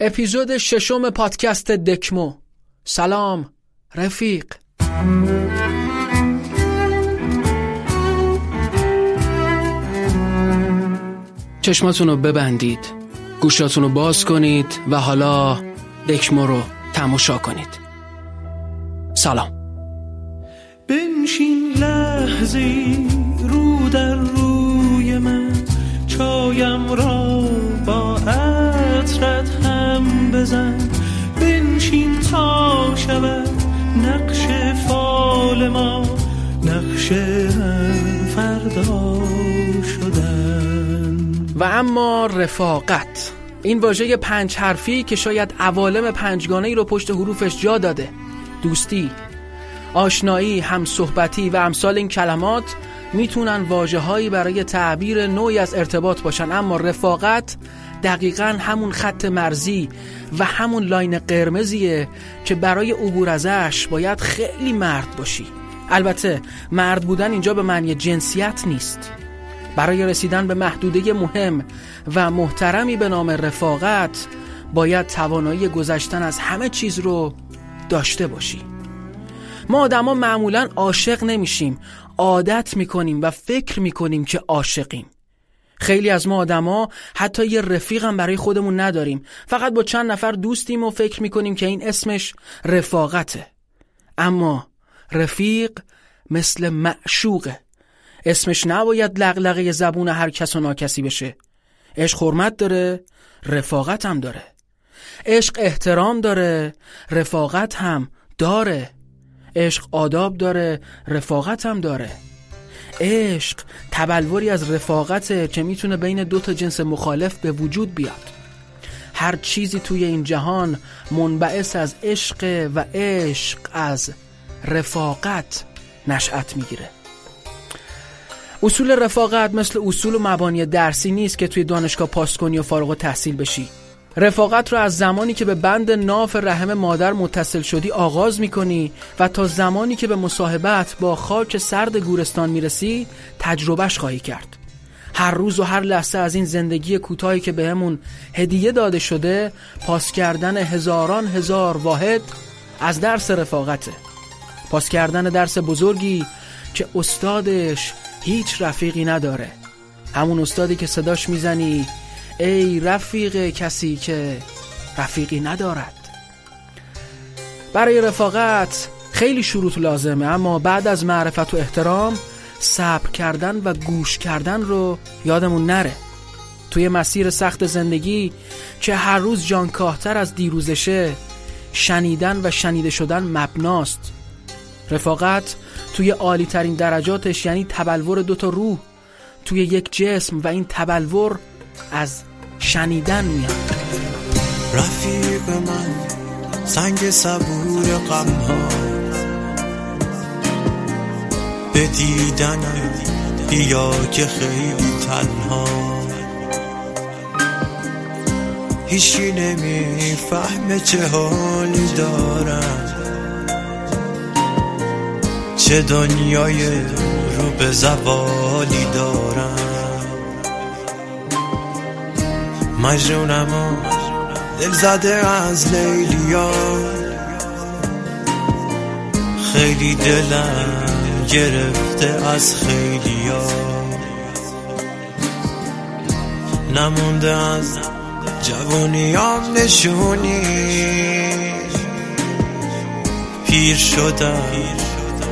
اپیزود ششم پادکست دکمو. سلام رفیق. چشماتون رو ببندید گوشاتون رو باز کنید و حالا دکمو رو تماشا کنید. سلام. بنشین لحظه رو در روی من چایم را بزن بنشین تا شود نقش فال ما نقش فردا شدن. و اما رفاقت. این واژه پنج حرفی که شاید عوالم پنجگانه ای رو پشت حروفش جا داده. دوستی آشنایی هم صحبتی و امثال این کلمات می‌تونن واجه برای تعبیر نوعی از ارتباط باشن. اما رفاقت دقیقا همون خط مرزی و همون لاین قرمزیه که برای عبور ازش باید خیلی مرد باشی. البته مرد بودن اینجا به معنی جنسیت نیست. برای رسیدن به محدوده مهم و محترمی به نام رفاقت باید توانایی گذشتن از همه چیز رو داشته باشی. ما آدما معمولا عاشق نمیشیم. عادت می‌کنیم و فکر می‌کنیم که عاشقیم. خیلی از ما آدما حتی یه رفیقم برای خودمون نداریم. فقط با چند نفر دوستیم و فکر می‌کنیم که این اسمش رفاقته. اما رفیق مثل معشوقه. اسمش نباید لغلقه زبون هر کس و ناکسی بشه. عشق حرمت داره رفاقت هم داره. عشق احترام داره رفاقت هم داره. عشق آداب داره رفاقت هم داره. عشق تبلوری از رفاقته که می‌تونه بین دو تا جنس مخالف به وجود بیاد. هر چیزی توی این جهان منبعث از عشق و عشق از رفاقت نشأت می‌گیره. اصول رفاقت مثل اصول و مبانی درسی نیست که توی دانشگاه پاس کنی و فارغ تحصیل بشی. رفاقت رو از زمانی که به بند ناف رحم مادر متصل شدی آغاز می‌کنی و تا زمانی که به مصاحبت با خاک سرد گورستان می‌رسی تجربهش خواهی کرد. هر روز و هر لحظه از این زندگی کوتاهی که بهمون هدیه داده شده پاس کردن هزاران هزار واحد از درس رفاقته. پاس کردن درس بزرگی که استادش هیچ رفیقی نداره. همون استادی که صداش می‌زنی ای رفیق کسی که رفیقی ندارد. برای رفاقت خیلی شروط لازمه اما بعد از معرفت و احترام صبر کردن و گوش کردن رو یادمون نره. توی مسیر سخت زندگی که هر روز جانکاهتر از دیروزشه شنیدن و شنیده شدن مبناست. رفاقت توی عالی ترین درجاتش یعنی تبلور دوتا روح توی یک جسم و این تبلور از شنیدن میاد. رفیق من سنگ صبور غم ها به دیدن بیا که خیلی تنها. هیچی نمی‌فهمه چه حالی دارم. چه دنیای رو به زوالی دارم. مجنونم دل زده از لیلیا خیلی دلم گرفته از خیلیا نمونده از جوانیام نشونی. پیر شدم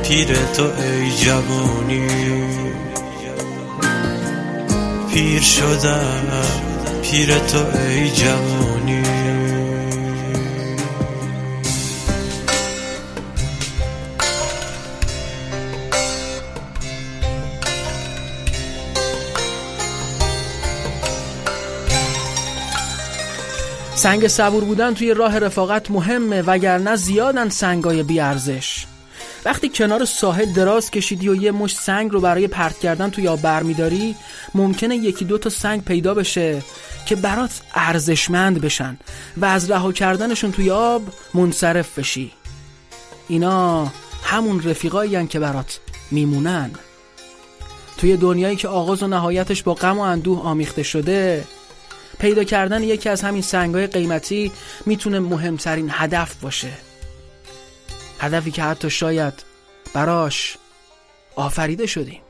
پیر تو ای جوانی. پیر شدم. پیر تو ای جوانی. سنگ صبور بودن توی راه رفاقت مهمه وگرنه زیادن سنگای بیارزش. وقتی کنار ساحل دراز کشیدی و یه مش سنگ رو برای پرت کردن توی آب برمیداری ممکنه یکی دو تا سنگ پیدا بشه. که برات ارزشمند بشن و از رها کردنشون توی آب منصرف بشی. اینا همون رفیقایی که برات میمونن. توی دنیایی که آغاز و نهایتش با غم و اندوه آمیخته شده پیدا کردن یکی از همین سنگای قیمتی می‌تونه مهمترین هدف باشه. هدفی که حتی شاید براش آفریده شدیم.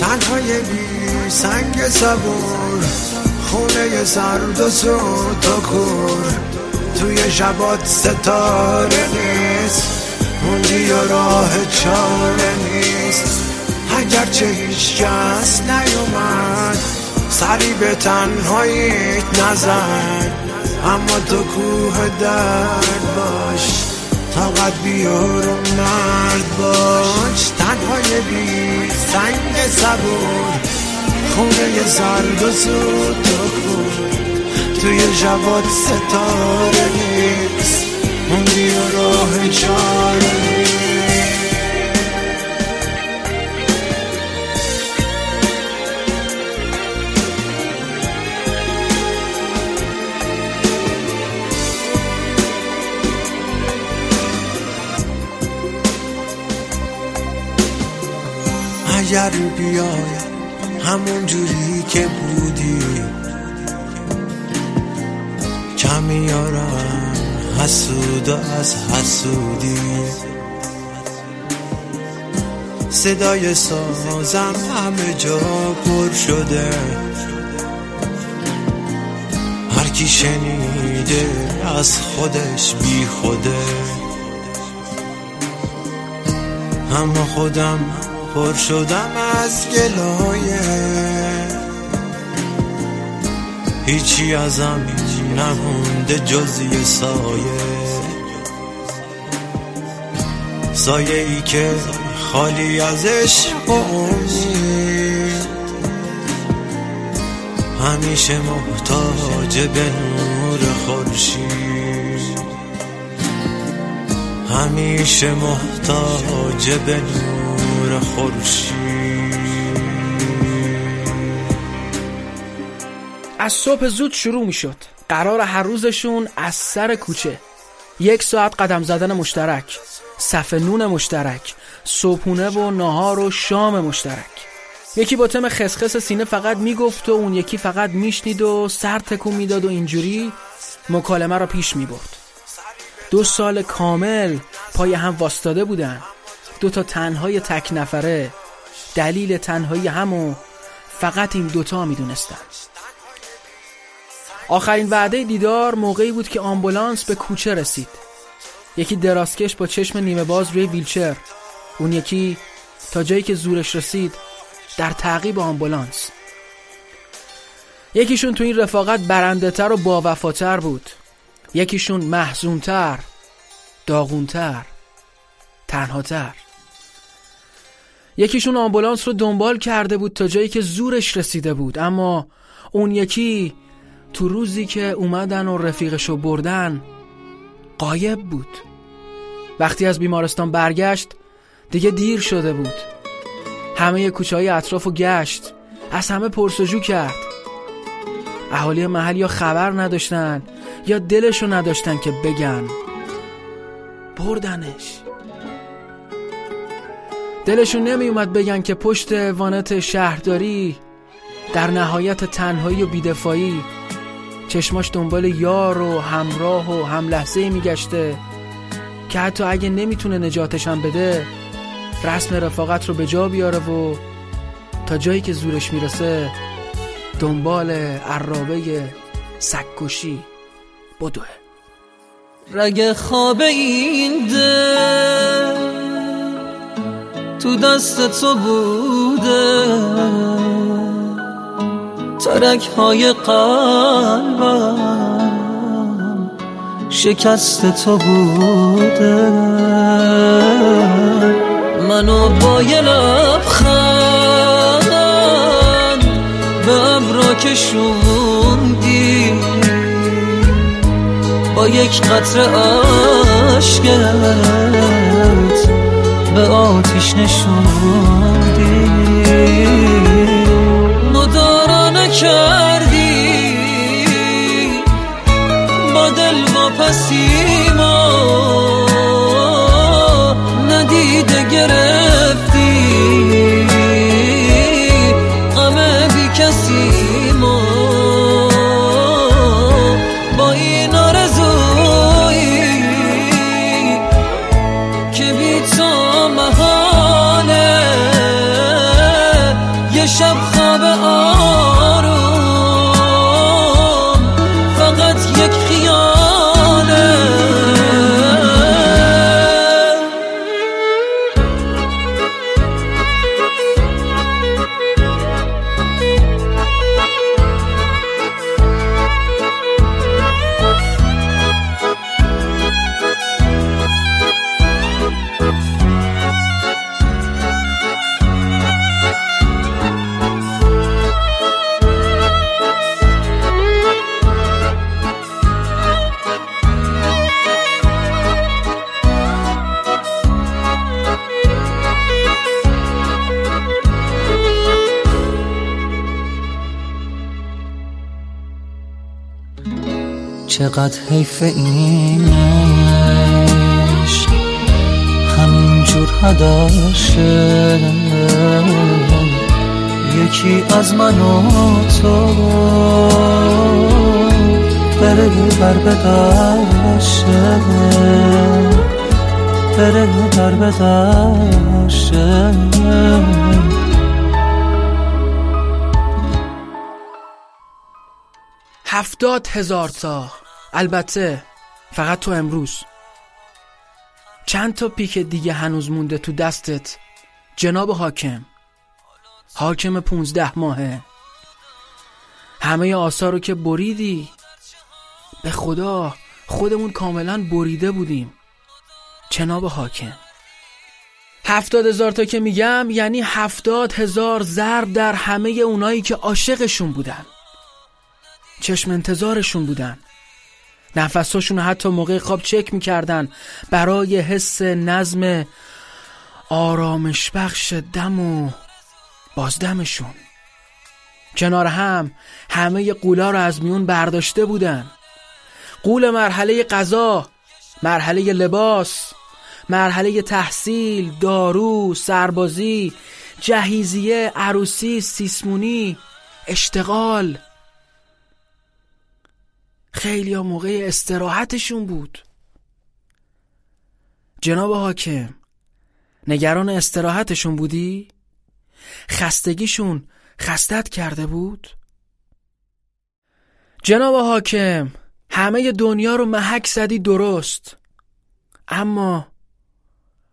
تنهای بی سنگ صبور خونه سرد و سود و کور. توی شبات ستاره نیست موندی و راه چاره نیست. اگرچه هیچ کس نیومد سری به تنهاییت نزد اما تو کوه درد باش. طاقت بیار مرد باش. تنهای بی سنگ صبور. خونه زرد و سود و خون. توی جواد ستاره نیست. موندی و راه چاره اگر بیای همون جوری که بودی. کمیارن حسود و از حسودی. صدای سازم همه جا پر شده. هر کی شنیده از خودش بی خوده. اما خودم پر شدم از گلایه هیچی ازم نمونده جز یه سایه. سایه ای که خالی از عشق و همیشه محتاج به نور خورشید. همیشه محتاج به نور از صبح زود شروع می شد قرار هر روزشون از سر کوچه. یک ساعت قدم زدن مشترک صف نون مشترک صبحونه و نهار و شام مشترک. یکی با تم خسخس سینه فقط می‌گفت و اون یکی فقط میشنید و سر تکون می‌داد و اینجوری مکالمه را پیش می‌برد. دو سال کامل پای هم واستاده بودن. دو تا تنهای تک نفره. دلیل تنهایی همو فقط این دوتا می‌دونستن. آخرین وعده دیدار موقعی بود که آمبولانس به کوچه رسید. یکی درازکش با چشم نیمه باز روی ویلچر. اون یکی تا جایی که زورش رسید در تعقیب آمبولانس. یکیشون تو این رفاقت برنده تر و باوفاتر بود. یکیشون محزونتر داغونتر تنهاتر. یکیشون آمبولانس رو دنبال کرده بود تا جایی که زورش رسیده بود. اما اون یکی تو روزی که اومدن و رفیقشو بردن قایب بود. وقتی از بیمارستان برگشت دیگه دیر شده بود. همه کوچه های اطراف و گشت. از همه پرسجو کرد. اهالی محل یا خبر نداشتن یا دلشو نداشتن که بگن. بردنش. دلشون نمی اومد بگن که پشت وانت شهرداری در نهایت تنهایی و بیدفاعی. چشماش دنبال یار و همراه و هم لحظه میگشته که حتی اگه نمی‌تونه نجاتشم بده رسم رفاقت رو به جا بیاره و تا جایی که زورش می‌رسه دنبال عرابه سکوشی بدوه. رگ خواب این دل تو دست تو بوده. ترک های قلبم شکست تو بوده. منو با یه لبخند به ابرا کشوندی با یک قطر عشقت به آتیش نشوندی مدارا کردی با دل ما پسیما ندیده گرفتی. چقدر حیف این عشق همینجور هداشه یکی از من و تو. بره بر بدرشه بره بر بدرشه هفتاد هزار تا. البته فقط تو امروز. چند تا پیک دیگه هنوز مونده تو دستت؟ جناب حاکم. حاکم پونزده ماهه. همه آثار رو که بریدی به خدا خودمون کاملا بریده بودیم. جناب حاکم. هفتاد هزار تا که میگم یعنی هفتاد هزار ضرب در همه اونایی که عاشقشون بودن. چشم انتظارشون بودن. نفساشون حتی موقع خواب چک می‌کردن برای حس نظم آرامش بخش دم و بازدمشون. کنار هم همه قولا رو از میون برداشته بودن. قول مرحله غذا مرحله لباس مرحله تحصیل دارو سربازی جهیزیه عروسی سیسمونی اشتغال خیلی ها موقع استراحتشون بود جناب حاکم نگران استراحتشون بودی؟ خستگیشون خستت کرده بود؟ جناب حاکم همه دنیا رو محک زدی درست اما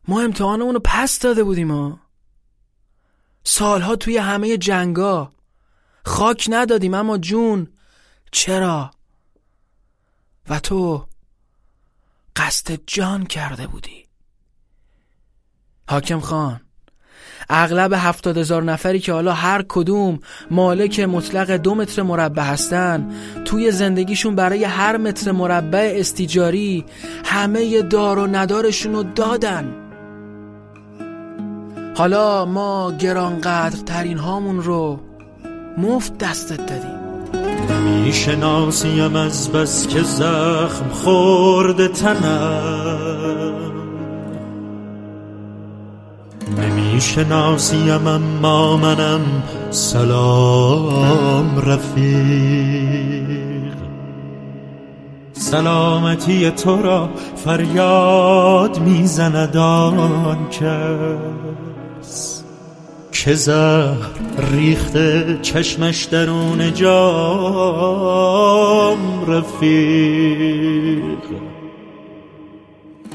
ما امتحانمون رو پس داده بودیم ها سالها توی همه جنگا خاک ندادیم اما جون چرا؟ و تو قصد جان کرده بودی. حاکم خان اغلب هفتاد هزار نفری که حالا هر کدوم مالک مطلق دو متر مربع هستن توی زندگیشون برای هر متر مربع استیجاری همه دار و ندارشون رو دادن. حالا ما گرانقدر ترین هامون رو مفت دستت دادیم. نمی‌شناسیم از بس که زخم خورده تنم. نمی‌شناسیم اما منم سلام رفیق. سلامتی تو را فریاد می‌زند آن کس که زهر ریخته چشمش درون جام رفیق.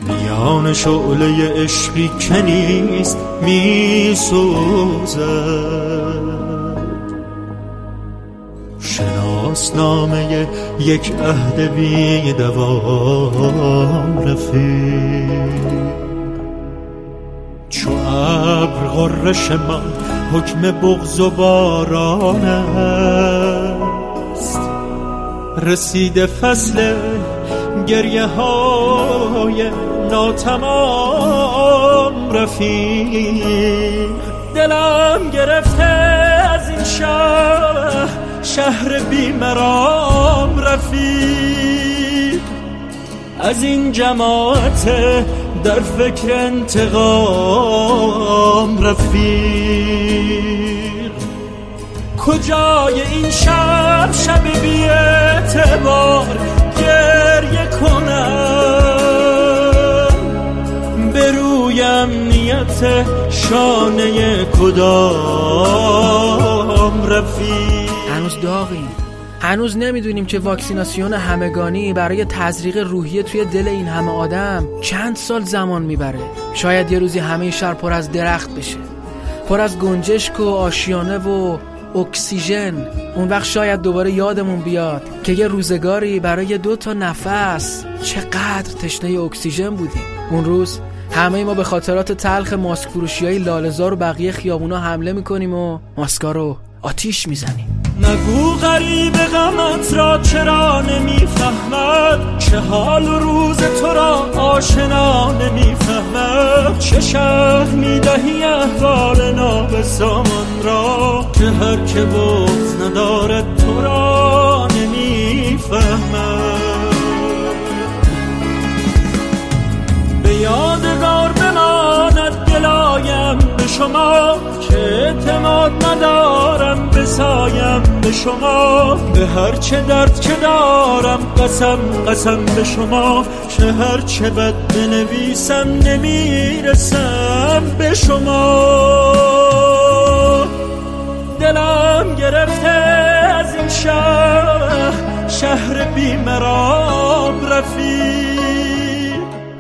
میان شعله عشقی که نیست میسوزد. شناسنامه یک عهد بی دوام رفیق. چو غرش من حکم بغض و باران است. رسیده فصل گریه های ناتمام رفیق. دلم گرفته از این شهر شهر بیمرام رفیق. از این جماعت در فکر انتقام رفیق. کجای این شب؟ شب بی اعتبار گریه کنم. به روی امنیت شانه کدام رفیق؟ هنوز داغیم. هنوز نمی‌دونیم که واکسیناسیون همگانی برای تزریق روحیه توی دل این همه آدم چند سال زمان می‌بره. شاید یه روزی همه شهر پر از درخت بشه. پر از گنجشک و آشیانه و اکسیژن. اون وقت شاید دوباره یادمون بیاد که یه روزگاری برای دو تا نفس چقدر تشنه اکسیژن بودیم. اون روز همه ما به خاطرات تلخ ماسک فروشی های لالزار و بقیه خیابونا حمله می‌کنیم و ماسکا رو آتیش می‌زنیم. نگو غریب غمت را چرا نمی‌فهمد؟ چه حال و روز تو را آشنا نمی‌فهمد؟ چه شهر می‌دهی احوال نابسامان را؟ که هر که بغز ندارد تو را نمی‌فهمد. به یادگار بماند دلایم به شما. اعتماد ندارم بسایم به شما. به هر چه درد که دارم قسم قسم به شما. چه هر چه بد بنویسم نمی‌رسم به شما. دلم گرفته از این شهر شهر بیمراب رفیق.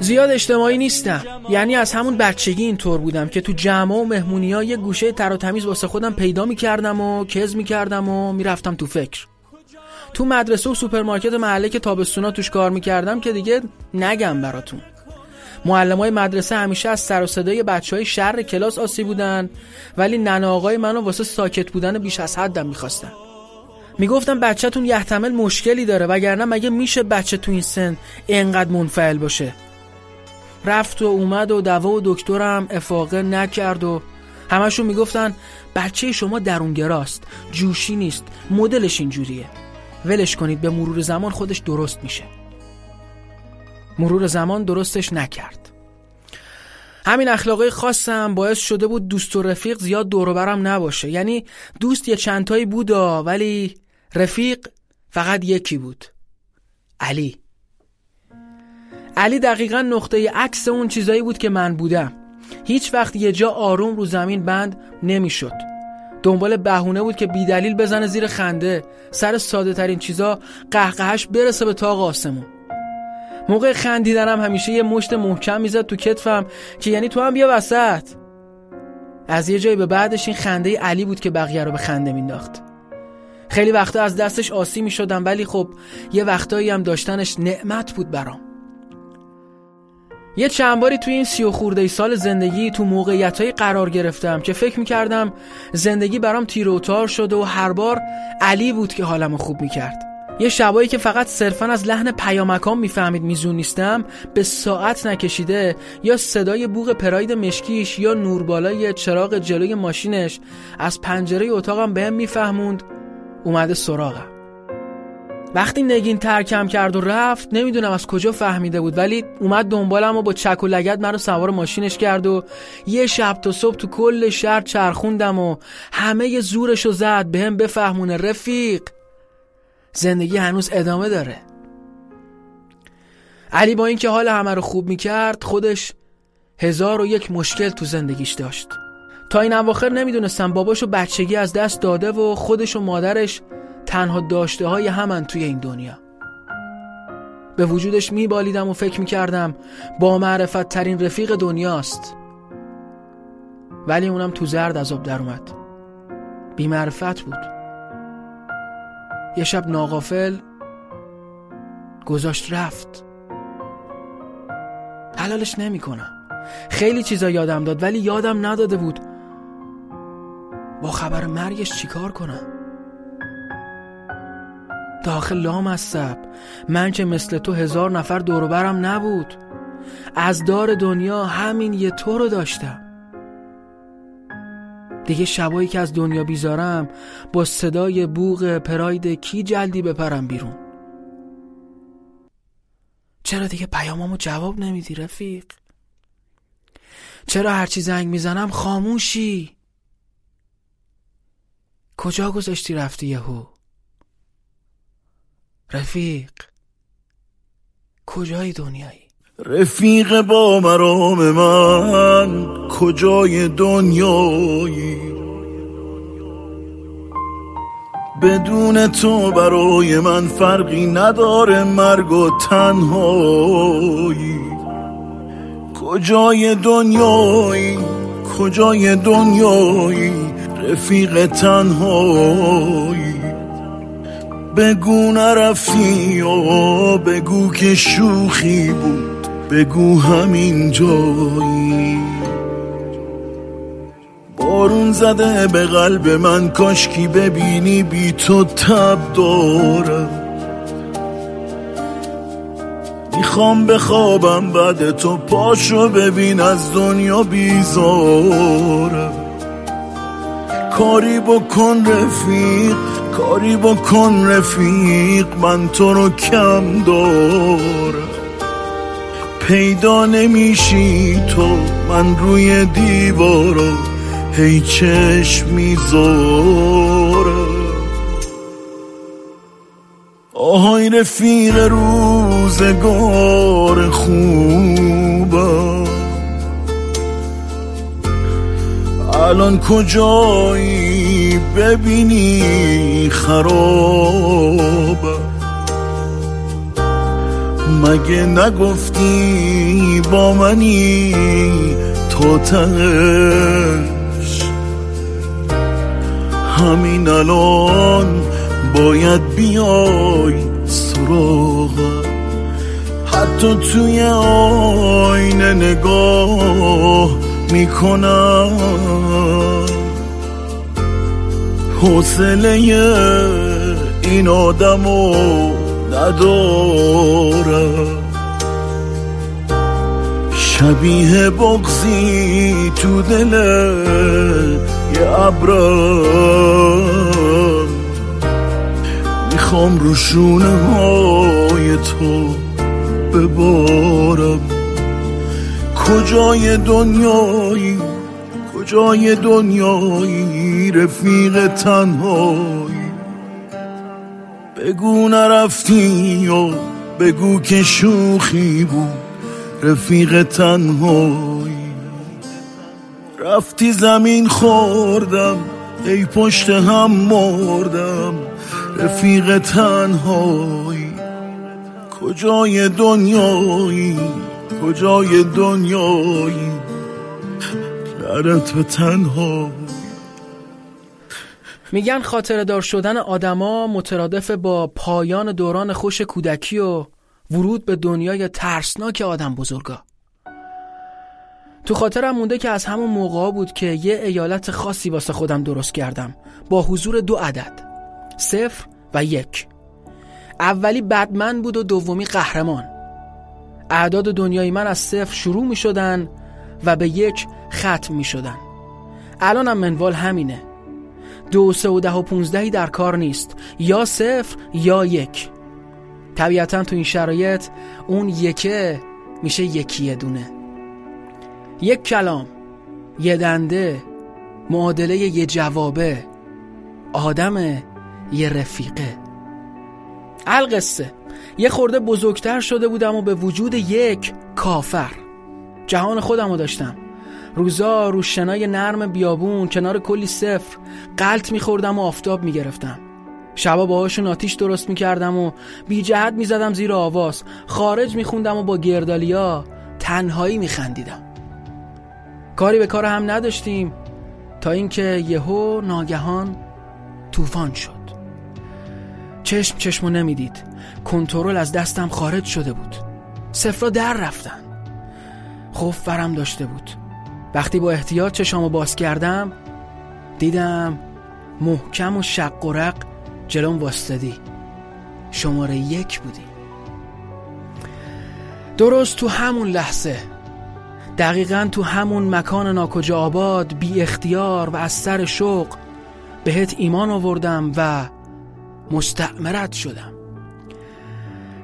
زیاد اجتماعی نیستم. یعنی از همون بچگی اینطور بودم که تو جمع و مهمونی ها یه گوشه تر و تمیز واسه خودم پیدا می‌کردم و کز می‌کردم و می‌رفتم تو فکر. تو مدرسه و سوپرمارکت محله که تابستونا توش کار می‌کردم که دیگه نگم براتون. معلم های مدرسه همیشه از سر و صدای بچه های شر کلاس عاصی بودن ولی ننه آقای منو واسه ساکت بودن بیش از حدم می‌خواستن. می‌گفتم بچهتون یحتمل مشکلی داره وگرنه مگه میشه بچه تو این سن اینقدر منفعل باشه؟ رفت و اومد و دوا و دکترم افاقه نکرد و همشون می‌گفتن بچه شما درونگراست جوشی نیست مدلش اینجوریه. ولش کنید به مرور زمان خودش درست میشه. مرور زمان درستش نکرد. همین اخلاقای خاصم باعث شده بود دوست و رفیق زیاد دوروبرم نباشه. یعنی دوست یه چندتایی بودا ولی رفیق فقط یکی بود. علی. علی دقیقا نقطه عکس اون چیزایی بود که من بودم. هیچ وقت یه جا آروم رو زمین بند نمی‌شد. دنبال بهونه بود که بیدلیل بزنه زیر خنده. سر ساده ترین چیزا قهقهش برسه به تاق آسمون. موقع خندیدنم همیشه یه مشت محکم می‌زد تو کتفم که یعنی تو هم بیا وسط. از یه جایی به بعدش این خنده علی بود که بقیه رو به خنده مینداخت. خیلی وقتا از دستش آسی می شدم ولی خب یه وقتایی هم داشتنش نعمت بود برام. یه چند باری توی این سی و خورده سال زندگی تو موقعیت قرار گرفتم که فکر می‌کردم زندگی برام تیر و تار شده و هر بار علی بود که حالمو خوب می‌کرد. یه شبایی که فقط صرفا از لحن پیامکان می‌فهمید میزون نیستم به ساعت نکشیده یا صدای بوغ پراید مشکیش یا نوربالای چراغ جلوی ماشینش از پنجره اتاقم بهم میفهموند اومده سراغم. وقتی نگین ترکم کرد و رفت نمی‌دونم از کجا فهمیده بود ولی اومد دنبالم و با چک و لگت منو سوار ماشینش کرد و یه شب تا صبح تو کل شهر چرخوندم و همه زورشو زد بهم بفهمونه رفیق. زندگی هنوز ادامه داره. علی با اینکه حال همه رو خوب می‌کرد خودش هزار و یک مشکل تو زندگیش داشت. تا این اواخر نمی‌دونستم باباشو بچگی از دست داده و خودش و مادرش تنها داشته های همن توی این دنیا. به وجودش میبالیدم و فکر می‌کردم با معرفت ترین رفیق دنیاست. ولی اونم تو زرد از آب در اومد. بی معرفت بود. یه شب ناغافل گذاشت رفت. حلالش نمی‌کنم. خیلی چیزا یادم داد ولی یادم نداده بود. با خبر مرگش چیکار کنم؟ داخل لام سب. من که مثل تو هزار نفر دوروبرم نبود. از دار دنیا همین یه تو رو داشتم. دیگه شبایی که از دنیا بیزارم با صدای بوغ پراید کی جلدی بپرم بیرون؟ چرا دیگه پیامامو جواب نمیدی رفیق؟ چرا هرچی زنگ می‌زنم خاموشی؟ کجا گذاشتی رفتی یهو؟ رفیق کجای دنیایی؟ رفیق با مرام من کجای دنیایی؟ بدون تو برای من فرقی نداره مرگ و تنهایی. کجای دنیایی؟ کجای دنیایی؟ رفیق تنهایی. بگو نرفتی و بگو که شوخی بود. بگو همین جایی. بارون زده به قلب من کاشکی ببینی بی تو تب دارم. می‌خوام بخوابم بعد تو پاشو ببین از دنیا بیزارم. کاری بکن رفیق کاری بکن رفیق من تو رو کم دارم. پیدا نمیشی تو من روی دیوارا هی چشم می‌ذارم. آهای رفیق روزگار خوبم. الان کجایی؟ ببینی خرابم مگه نگفتی با منی تو تنش همین الان باید بیای سراغم حتی توی آینه نگاه می‌کنم. حوصله این آدمو ندارم. شبیه بغزی تو دل یه ابرم. می‌خوام رو شونه های تو ببارم. کجای دنیایی کجای دنیایی رفیق تنهایی. بگو نرفتی و بگو که شوخی بود رفیق تنهایی. رفتی زمین خوردم ای پشت هم مردم رفیق تنهایی. کجای دنیایی؟ کجای دنیایی؟ لعنت به تنهایی میگن خاطره دار شدن آدما مترادف با پایان دوران خوش کودکی و ورود به دنیای ترسناک آدم بزرگا. تو خاطرم مونده که از همون موقع بود که یه ایالت خاصی واسه خودم درست کردم. با حضور دو عدد صفر و یک. اولی بدمن بود و دومی قهرمان. اعداد دنیای من از صفر شروع می شدن و به یک ختم می شدن الانم منوال همینه. دو سه و ده و پونزدهی در کار نیست. یا صفر یا یک. طبیعتا تو این شرایط اون یکه میشه یکی دونه. یک کلام یه دنده معادله یه جوابه آدم یه رفیقه. القصه. یه خورده بزرگتر شده بودم و به وجود یک کافر. جهان خودم رو داشتم. روزا رو شنای نرم بیابون کنار کلی صفر. قلط میخوردم و آفتاب می‌گرفتم. شبا باهاشون آتیش درست می‌کردم و بی جهت می‌زدم زیر آواز. خارج میخوندم و با گردالیا تنهایی میخندیدم. کاری به کار هم نداشتیم تا اینکه یهو ناگهان طوفان شد. چشم چشمو نمی‌دید. کنترل از دستم خارج شده بود. صفرا در رفتن. خوف برم داشته بود. وقتی با احتیاط چشامو باز کردم دیدم محکم و شق و رق جلوم واستادی. شماره یک بودی. درست تو همون لحظه. دقیقا تو همون مکان ناکجا آباد بی اختیار و از سر شوق بهت ایمان آوردم و مستعمرت شدم.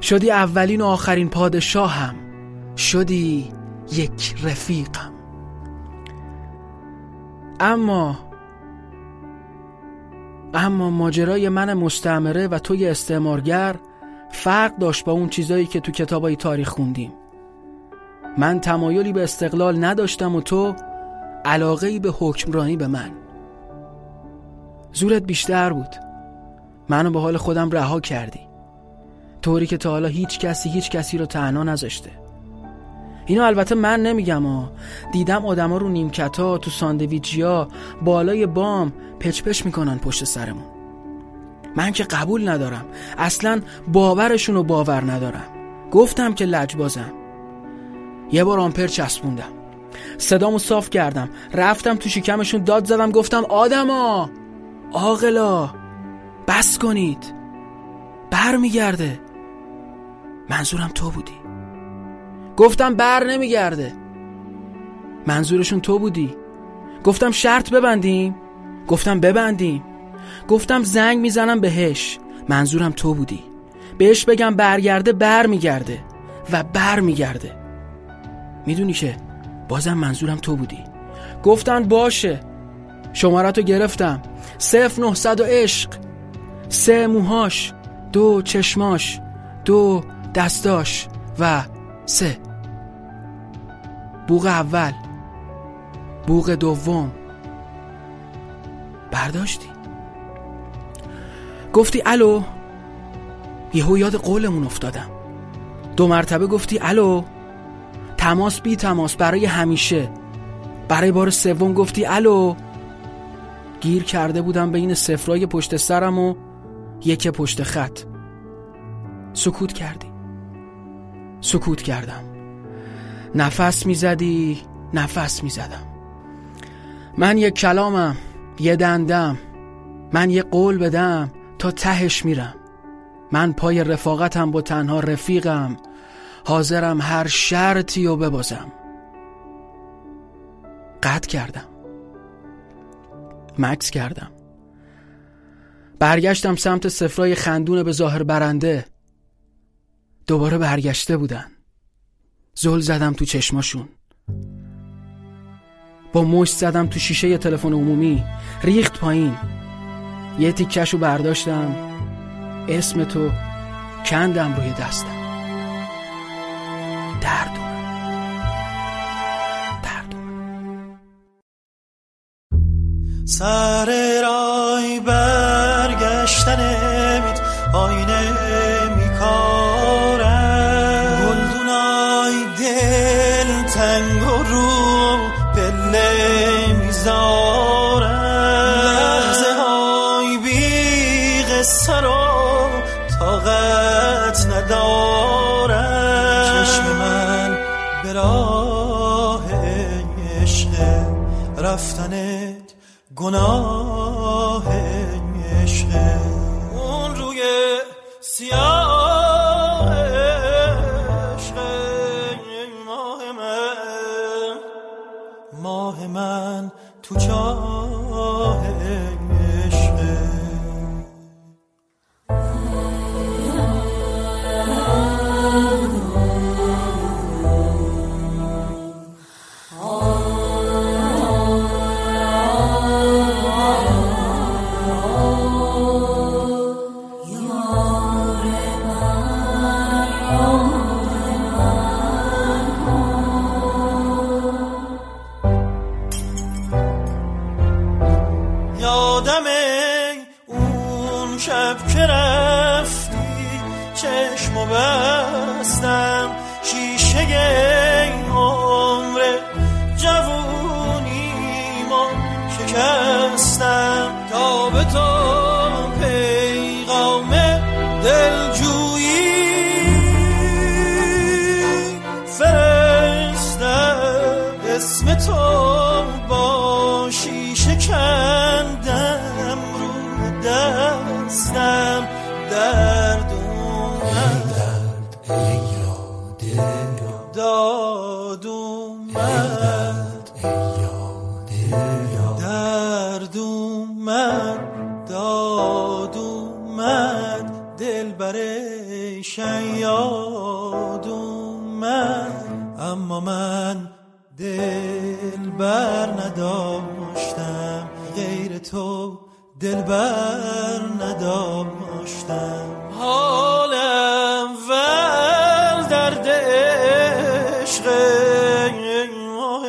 شدی اولین و آخرین پادشاهم. شدی یک رفیقم اما اما ماجرای من مستعمره و توی استعمارگر فرق داشت با اون چیزایی که تو کتابای تاریخ خوندیم. من تمایلی به استقلال نداشتم و تو علاقه به حکمرانی به من. زورت بیشتر بود. منو به حال خودم رها کردی. طوری که تا حالا هیچ کسی هیچ کسی رو تنها نذاشته. اینو البته من نمیگم ها دیدم آدما رو نیمکتا تو ساندویچیا بالای بام پچ پچ می‌کنن پشت سرمون. من که قبول ندارم. اصلا باورشون رو باور ندارم. گفتم که لجبازم یه بار آمپر چسبوندم. صدامو صاف کردم. رفتم تو شکمشون داد زدم گفتم آدما! آقلا بس کنید. بر میگرده منظورم تو بودی. گفتم بر نمیگرده. منظورشون تو بودی. گفتم شرط ببندیم. گفتم ببندیم. گفتم زنگ می‌زنم بهش. منظورم تو بودی. بهش بگم برگرده بر میگرده و بر میگرده می‌دونی که بازم منظورم تو بودی. گفتن باشه. شمارتو گرفتم. صف نهصد و عشق. سه موهاش دو چشماش دو دستاش و سه. بوغ اول. بوغ دوم. برداشتی. گفتی الو. یهو یاد قولمون افتادم. دو مرتبه گفتی الو. تماس بی تماس برای همیشه. برای بار سوم گفتی الو. گیر کرده بودم بین سفرای پشت سرم و یک پشت خط. سکوت کردی. سکوت کردم. نفس می‌زدی نفس می‌زدم. من یک کلامم یه دندم. من یه قول بدم تا تهش میرم. من پای رفاقتم با تنها رفیقم. حاضرم هر شرطی رو ببازم. قطع کردم. مکس کردم. برگشتم سمت سفرای خندون به ظاهر برنده. دوباره برگشته بودن. زل زدم تو چشماشون. با مشت زدم تو شیشه تلفن عمومی. ریخت پایین. یه تیکشو برداشتم. اسم تو کندم روی دستم. دردو سر رای برگشتن 我能。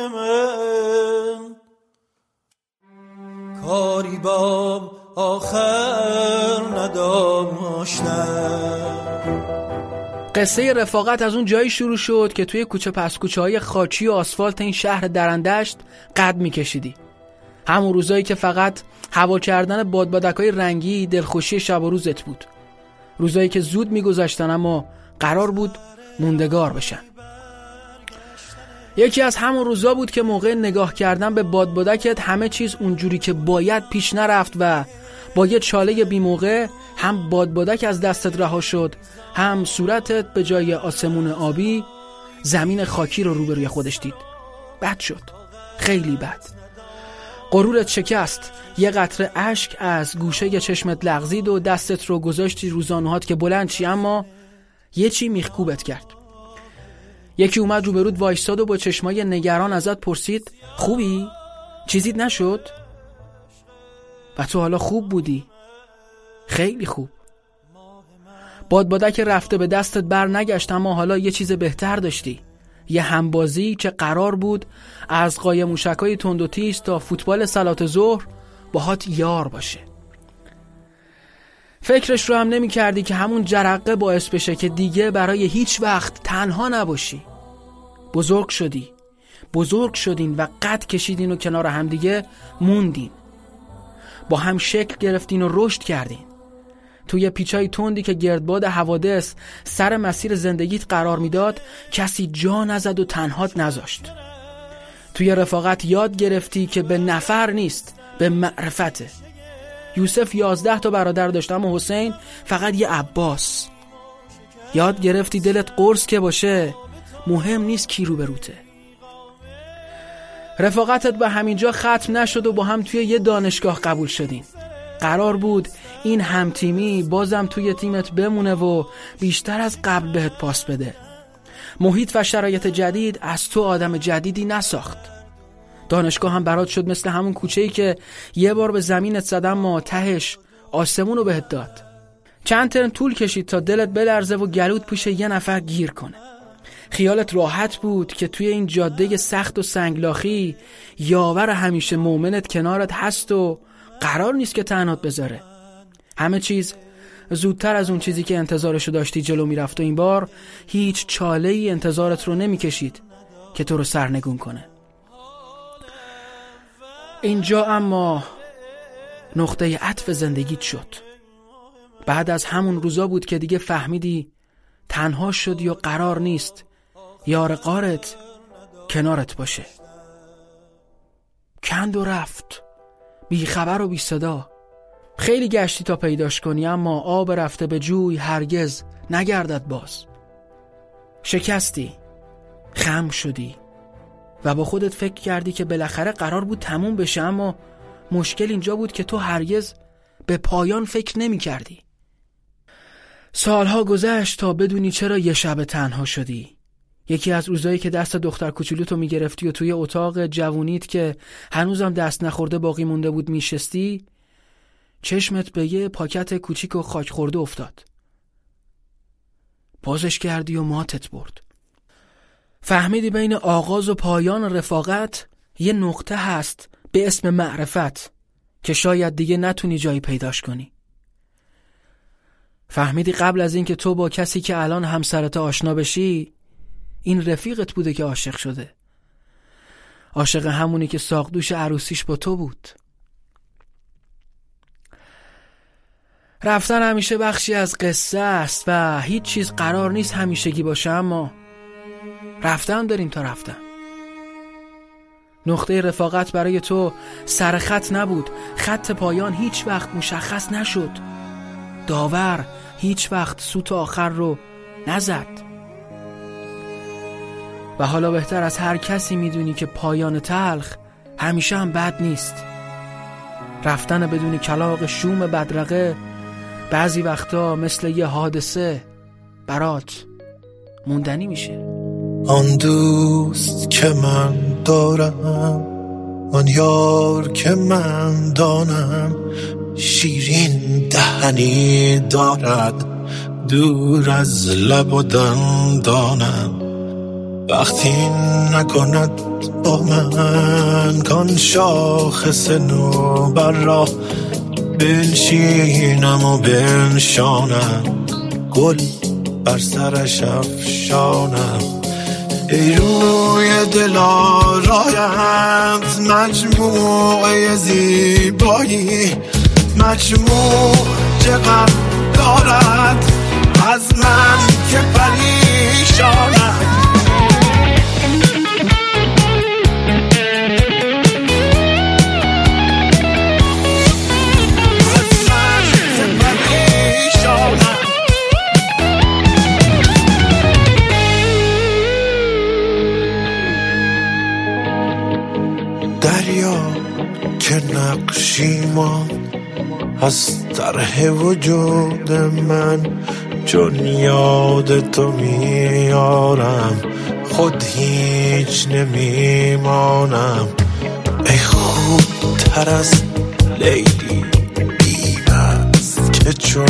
من. کاری با آخر نداشتم. قصه رفاقت از اون جایی شروع شد که توی کوچه پس کوچه های خاکی و آسفالت این شهر درندشت قد میکشیدی. همون روزایی که فقط هوا کردن بادبادک های رنگی دلخوشی شب و روزت بود. روزایی که زود میگذشتن اما قرار بود موندگار بشن. یکی از همون روزا بود که موقع نگاه کردن به بادبادکت همه چیز اونجوری که باید پیش نرفت و با یه چاله بی موقع هم بادبادک از دستت رها شد هم صورتت به جای آسمون آبی زمین خاکی رو روبروی خودش دید. بد شد. خیلی بد. غرورت شکست. یه قطره اشک از گوشه چشمت لغزید و دستت رو گذاشتی روزانوهات که بلند چی اما یه چی میخکوبت کرد. یکی اومد روبرود وایستاد و با چشمای نگران ازت پرسید خوبی؟ چیزیت نشد؟ و تو حالا خوب بودی خیلی خوب بادبادک رفته به دستت بر نگشت اما حالا یه چیز بهتر داشتی یه همبازی که قرار بود از قای موشکای تند و تا فوتبال سلات ظهر باهات یار باشه فکرش رو هم نمی کردی که همون جرقه باعث بشه که دیگه برای هیچ وقت تنها نباشی. بزرگ شدی. بزرگ شدین و قد کشیدین و کنار همدیگه موندین. با هم شکل گرفتین و رشد کردین. توی پیچای تندی که گردباد حوادث سر مسیر زندگیت قرار می‌داد کسی جا نزد و تنهات نذاشت. توی رفاقت یاد گرفتی که به نفر نیست به معرفته. یوسف یازده تا برادر داشت اما حسین فقط یه عباس. یاد گرفتی دلت قرص که باشه؟ مهم نیست کی رو بروته رفاقتت به همینجا ختم نشد و با هم توی یه دانشگاه قبول شدین. قرار بود این همتیمی بازم توی تیمت بمونه و بیشتر از قبل بهت پاس بده. محیط و شرایط جدید از تو آدم جدیدی نساخت. دانشگاه هم برات شد مثل همون کوچه ای که یه بار به زمینت زدم ما تهش آسمون رو بهت داد. چند ترم طول کشید تا دلت بلرزه و گلود پوش یه نفر گیر کنه. خیالت راحت بود که توی این جاده سخت و سنگلاخی یاور همیشه مومنت کنارت هست و قرار نیست که تنهات بذاره. همه چیز زودتر از اون چیزی که انتظارشو داشتی جلو می‌رفت و این بار هیچ چاله ای انتظارت رو نمی‌کشید که تو رو سرنگون کنه. اینجا اما نقطه عطف زندگیت شد. بعد از همون روزا بود که دیگه فهمیدی تنها شدی و قرار نیست یار قارت کنارت باشه. کند و رفت. بی خبر و بی صدا. خیلی گشتی تا پیداش کنی اما آب رفته به جوی هرگز نگردد باز. شکستی. خم شدی. و با خودت فکر کردی که بالاخره قرار بود تموم بشه اما مشکل اینجا بود که تو هرگز به پایان فکر نمی کردی. سالها گذشت تا بدونی چرا یه شب تنها شدی. یکی از روزایی که دست دختر کوچولو تو می‌گرفتی و توی اتاق جوونیت که هنوزم دست نخورده باقی مونده بود میشستی چشمت به یه پاکت کوچیک و خاک خورده افتاد. بازش کردی و ماتت برد. فهمیدی بین آغاز و پایان رفاقت یه نقطه هست به اسم معرفت که شاید دیگه نتونی جایی پیداش کنی. فهمیدی قبل از اینکه تو با کسی که الان همسرت آشنا بشی این رفیقت بوده که عاشق شده. عاشق همونی که ساقدوش عروسیش با تو بود. رفتن همیشه بخشی از قصه است و هیچ چیز قرار نیست همیشگی باشه اما رفتن داریم تا رفتن. نقطه رفاقت برای تو سرخط نبود. خط پایان هیچ وقت مشخص نشد. داور هیچ وقت سوت آخر رو نزد. و حالا بهتر از هر کسی می‌دونی که پایان تلخ همیشه هم بد نیست. رفتن بدون کلاق شوم بدرقه بعضی وقتا مثل یه حادثه برات موندنی میشه. آن دوست که من دارم آن یار که من دانم شیرین دهنی دارد دور از لب و دندانم. وقتی نکند با من کان شاخص بر را بنشینم و بنشانم. گل بر سرش افشانم. ای روی دلارایت مجموعه زیبایی. مجموع چقدر دارد از من که پریشانم. نقشیمان از طرح وجود من چون یاد تو میارم خود هیچ نمیمانم. ای خوب تر از لیلی چون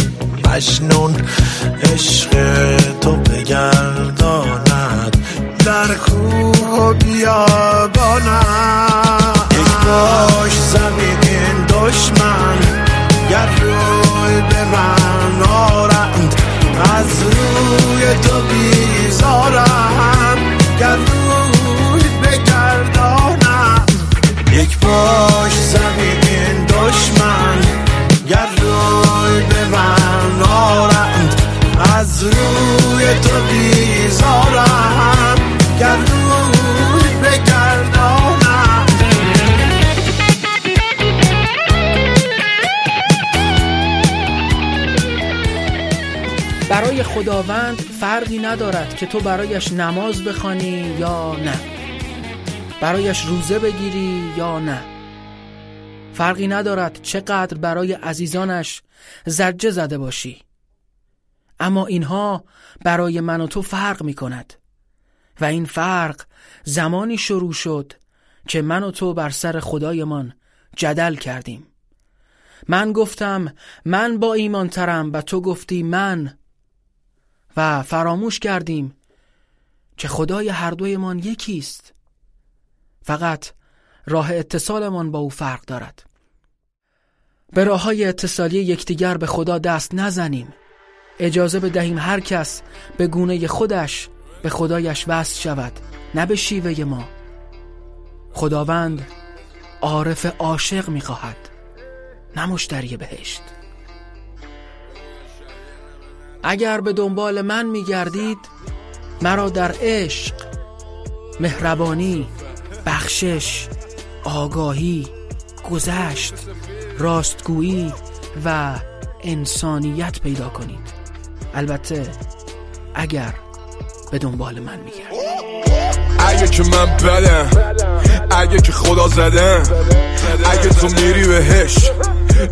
مجنون عشق تو بگرداند در کوه و بیابانم. باش زمین دشمن. گر روی به من آرند از روی تو بیزارم گر روی بگردانم یک باش زمین دشمن. گر روی به من آرند از روی تو بیزارم خداوند فرقی ندارد که تو برایش نماز بخوانی یا نه. برایش روزه بگیری یا نه. فرقی ندارد چقدر برای عزیزانش زجه زده باشی. اما اینها برای من و تو فرق می کند و این فرق زمانی شروع شد که من و تو بر سر خدایمان جدل کردیم. من گفتم من با ایمان ترم و تو گفتی من و فراموش کردیم که خدای هر دویمان یکیست. فقط راه اتصالمان با او فرق دارد. به راه های اتصالی یکدیگر به خدا دست نزنیم. اجازه بدهیم هر کس به گونه خودش به خدایش وصل شود نه به شیوه ما. خداوند عارف عاشق می‌خواهد نه مشتری بهشت. اگر به دنبال من میگردید مرا در عشق مهربانی بخشش آگاهی گذشت راستگویی و انسانیت پیدا کنید. البته اگر به دنبال من میگردید. اگه که من بدم اگه که خدا زدم اگه تو میری بهش.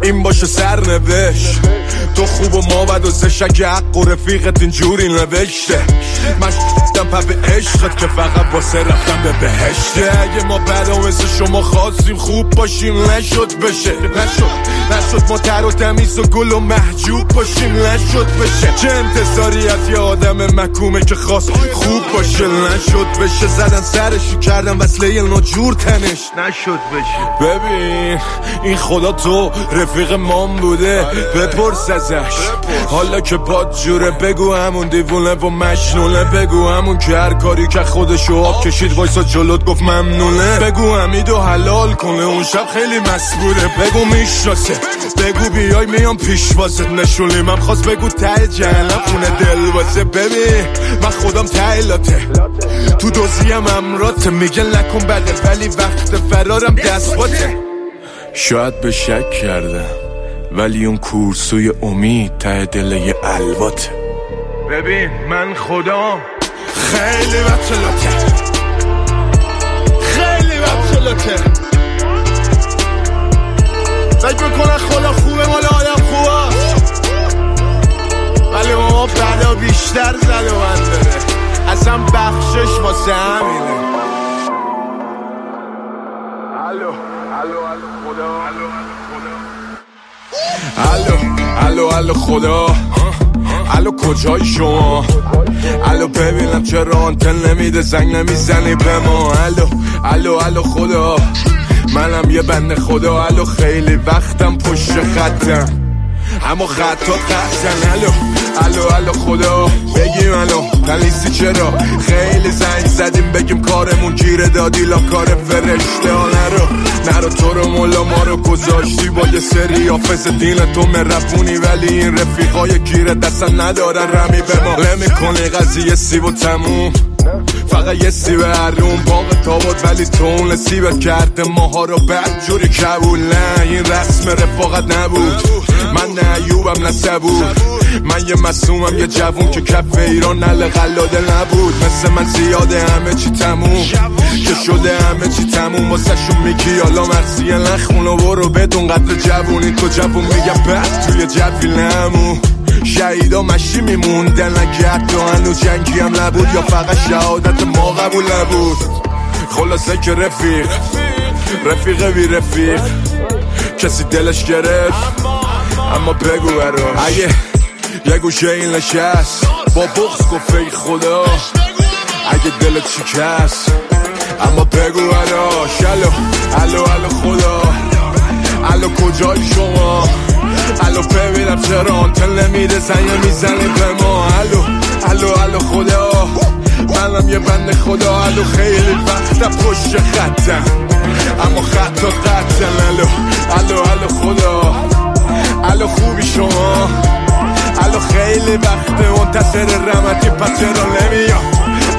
این باشه سرنوشت تو خوب و ما و زشک حق و رفیقت اینجوری نوشته. من شدم پا به عشقت که فقط واسه رفتم به بهشته. اگه ما بدا مثل شما خواستیم خوب باشیم نشد بشه. نشد نشد ما تر و تمیز و گل و محجوب باشیم نشد بشه. چه انتظاری از یه آدم مکومه که خواست خوب باشه. نشد بشه زدن سرشو کردم وصله نجور تنش. نشد بشه. ببین این خدا تو رفیق مام بوده بپرس ازش. حالا که باد جوره بگو همون دیوونه و مجنونه. بگو همون که هر کاری که خودشو آب کشید وایسا جلوت گفت ممنونه. بگو حمیدو حلال کنه اون شب خیلی مسئوله. بگو می‌شناسه بگو بیای میام پیش واسه. نشونی من خواست بگو ته جهنم. خونه دل واسه. ببین من خودم تایلاته تو دوزیم امراته. میگه نکن بده ولی وقت فرارم دست باته. شاید به شک کردم ولی اون کورسوی امید ته دل یه الواته. ببین من خدا خیلی بطلاته خیلی بطلاته فکر می‌کنن خدا خوبه مال آدم خوبه ولی ما بلا بیشتر زد و من داره اصلا بخشش واسه همینه. خدا. الو الو الو خدا. الو کجای شما؟ الو ببینم چرا آنتن نمیده زنگ نمی‌زنی به ما. الو الو الو خدا. منم یه بند خدا. الو خیلی وقتم پشت خطم. اما خطات قطعن. الو. الو الو خدا. بگیم الو تلیسی چرا؟ خیلی زنگ زدیم بگیم کارمون گیره دادی لا کار فرشته ها نرو. نرو تو رو مولا ما رو گذاشتی با یه سری آفز دین تو مرفونی ولی این رفیقای گیره دستن ندارن رمی به ما. نمی‌کنی قضیه سیب و تموم. فقط یه سیب هرون باغ تابوت ولی تو اون سیبت کرده ماها رو بد جوری کبول. نه این رسم رفاقت نبود. من نه ایوبم نه سبور من یه مسومم یه جوون که کف ایران نل قلاده نبود. مثل من زیاده همه چی تموم. که شده همه چی تموم. واسه میگی حالا مرسیه نخون و برو بدون قدر جوونی. تو جوون میگه بعد توی جوی نمون شهیدا مشی میموندن. اگه حتی هنوز جنگی هم نبود یا فقط شهادت ما قبول نبود. خلاصه که رفیق رفیق بی رفیق. کسی دلش گرفت اما بگو براش. یه گوشه این نشست با بغز گفت ای خدا. اگه دلت شکست. اما بگو براش الو الو الو خدا. الو کجای شما؟ الو ببینم چرا آنتن نمیده زنگ می‌زنه به ما. الو الو الو خدا. منم یه بند خدا. الو خیلی وقت پشت خطم. اما خط و قطم الو الو الو خدا. الو خوبی شما؟ الو خیلی وقت منتصر رمتی پس چرا نمیام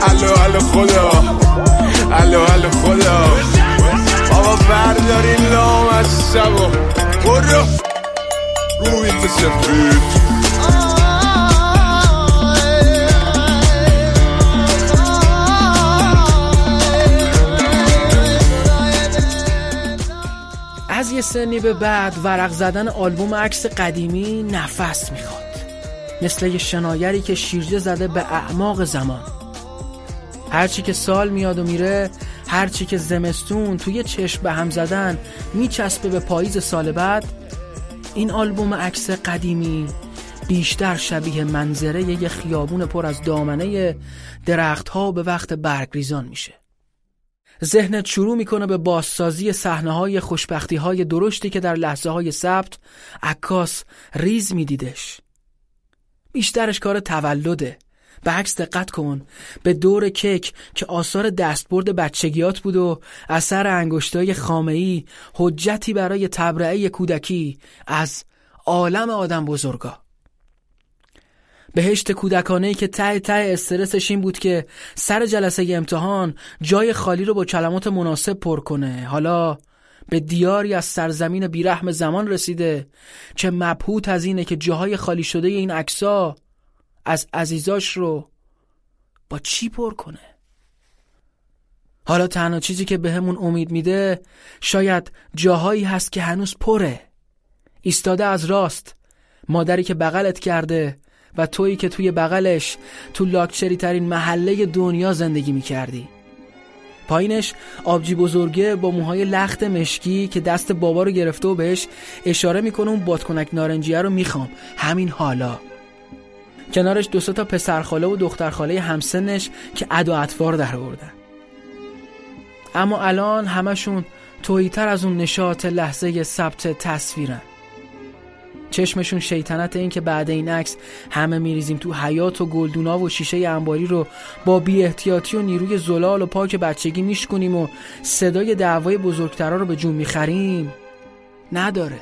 الو الو خدا الو الو خدا بابا برداری لام از شبا برو روی سفید از یه سنی به بعد ورق زدن آلبوم عکس قدیمی نفس می‌خواد. مثل یه شنایری که شیرجه زده به اعماق زمان. هرچی که سال میاد و میره هرچی که زمستون توی چشم به هم زدن میچسبه به پاییز سال بعد این آلبوم عکس قدیمی بیشتر شبیه منظره یه خیابون پر از دامنه درختها به وقت برگریزان میشه. ذهنت شروع می‌کنه به بازسازی صحنه های خوشبختی های درشتی که در لحظه های ثبت عکاس ریز میدیدش. بیشترش کار تولده. به عکس دقت کن. به دور کک که آثار دستبرد بچگیات بود و اثر انگشتای خامه‌ای حجتی برای تبرعه کودکی از عالم آدم بزرگا. بهشت کودکانه که ته ته استرسش این بود که سر جلسه امتحان جای خالی رو با کلمات مناسب پر کنه. حالا به دیاری از سرزمین بیرحم زمان رسیده. که مبهوت از اینه که جاهای خالی شده این عکسا از عزیزاش رو با چی پر کنه؟ حالا تنها چیزی که بهمون به امید میده شاید جاهایی هست که هنوز پره. ایستاده از راست. مادری که بغلت کرده و تویی که توی بغلش تو لاکچری ترین محله دنیا زندگی می‌کردی. پایینش آبجی بزرگه با موهای لخت مشکی که دست بابا رو گرفته و بهش اشاره می‌کنه اون بادکنک نارنجیه رو می‌خوام. همین حالا. کنارش دو تا پسرخاله و دخترخاله همسنش که اد و اطوار در آوردن. اما الان همشون تویتر از اون نشاط لحظه ثبت تصویرن. چشمشون شیطنت این که بعد این عکس همه میریزیم تو حیات و گلدونا و شیشه انباری رو با بی احتیاطی و نیروی زلال و پاک بچگی میشکنیم و صدای دعوای بزرگترا رو به جون می‌خریم. نداره.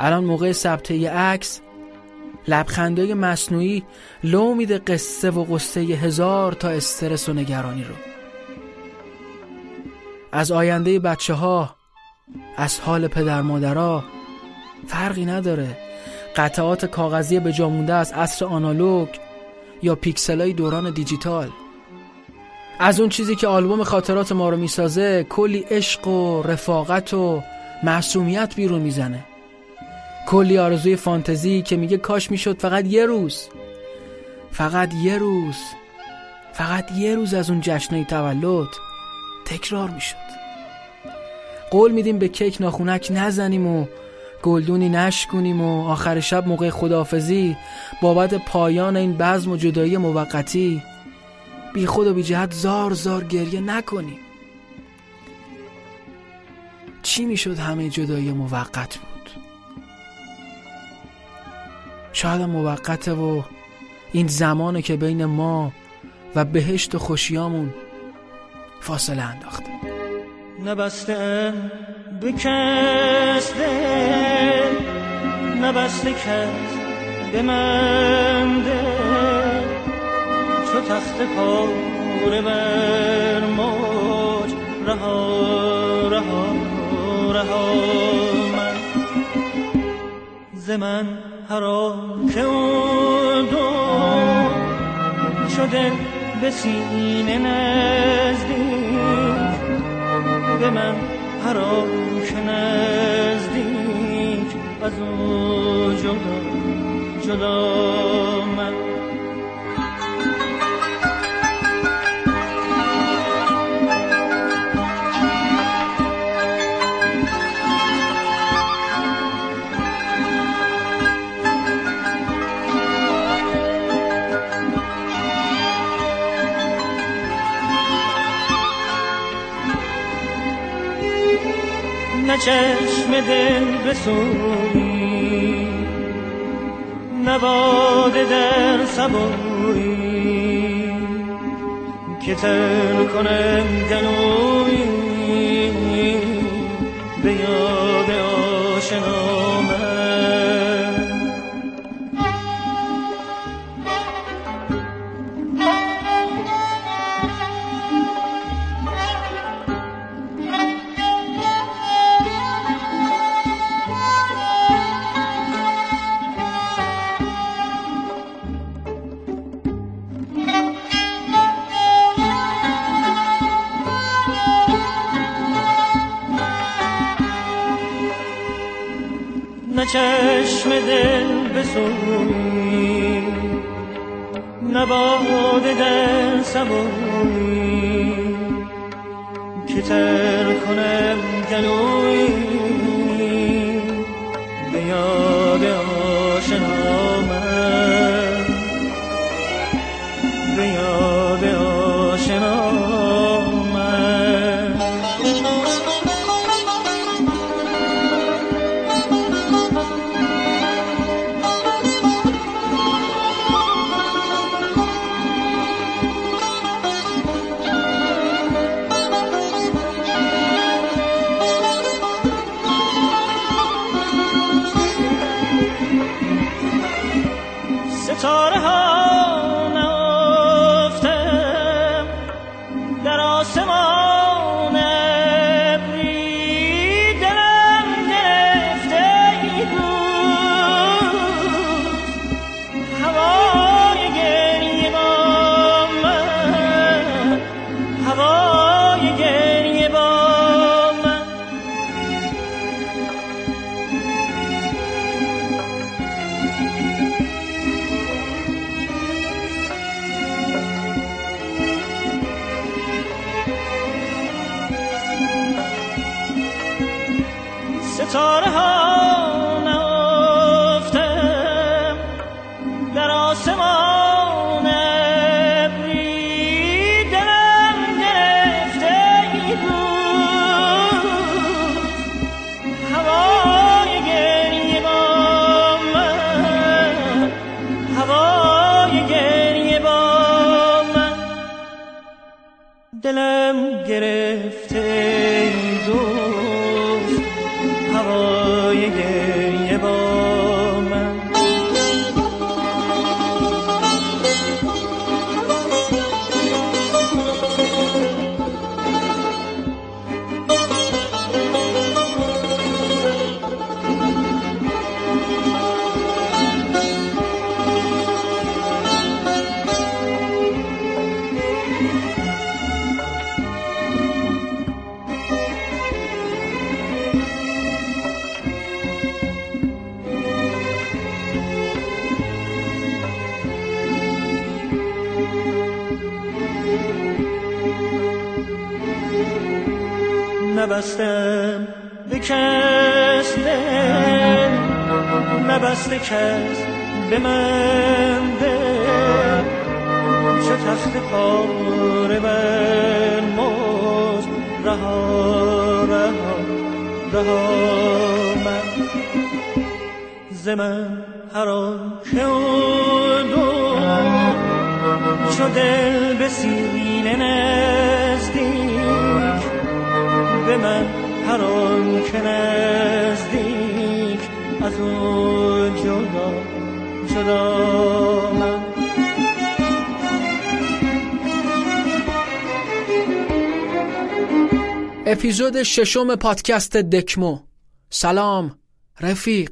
الان موقع ثبت عکس لبخندای مصنوعی لو میده قصه و قصه هزار تا استرس و نگرانی رو. از آینده بچه ها از حال پدر مادرها فرقی نداره. قطعات کاغذی به جامونده از عصر آنالوگ یا پیکسلای دوران دیجیتال. از اون چیزی که آلبوم خاطرات ما رو می‌سازه کلی عشق و رفاقت و معصومیت بیرون می‌زنه. کلی آرزوی فانتزی که میگه کاش می‌شد فقط یه روز. فقط یه روز. فقط یه روز از اون جشنای تولد تکرار می‌شد. قول میدیم به کیک ناخونک نزنیم و گلدونی نشکنیم و آخر شب موقع خداحافظی بابت پایان این بزم و جدایی موقتی. بی خود و بی جهت زار زار گریه نکنیم. چی می‌شد همه جدایی موقت بود؟ شاید موقته و این زمانه که بین ما و بهشت و خوشیامون فاصله انداخته. نبسته بکسته نبسته کس من چو تخت پاره بر موج رها رها رها من. ز من هرا که دو شده به سینه نزدیک. به من هر که نزدیک از او جدا جدا نه چشم دل بسوی نه در سبوی که تر کنم گلوی. به یاد آشنامه سبوی که تر کنم گلوی به یاد آشنا من. به یاد Yeah. نبسته کس به من دل چه تخت پاره بر موز رها رها رها من. زمن هر که دو چو دل به سینه نزدیک. به من هر آن که نزدیک. از او جدا من اپیزود ششم پادکست دکمو. سلام رفیق.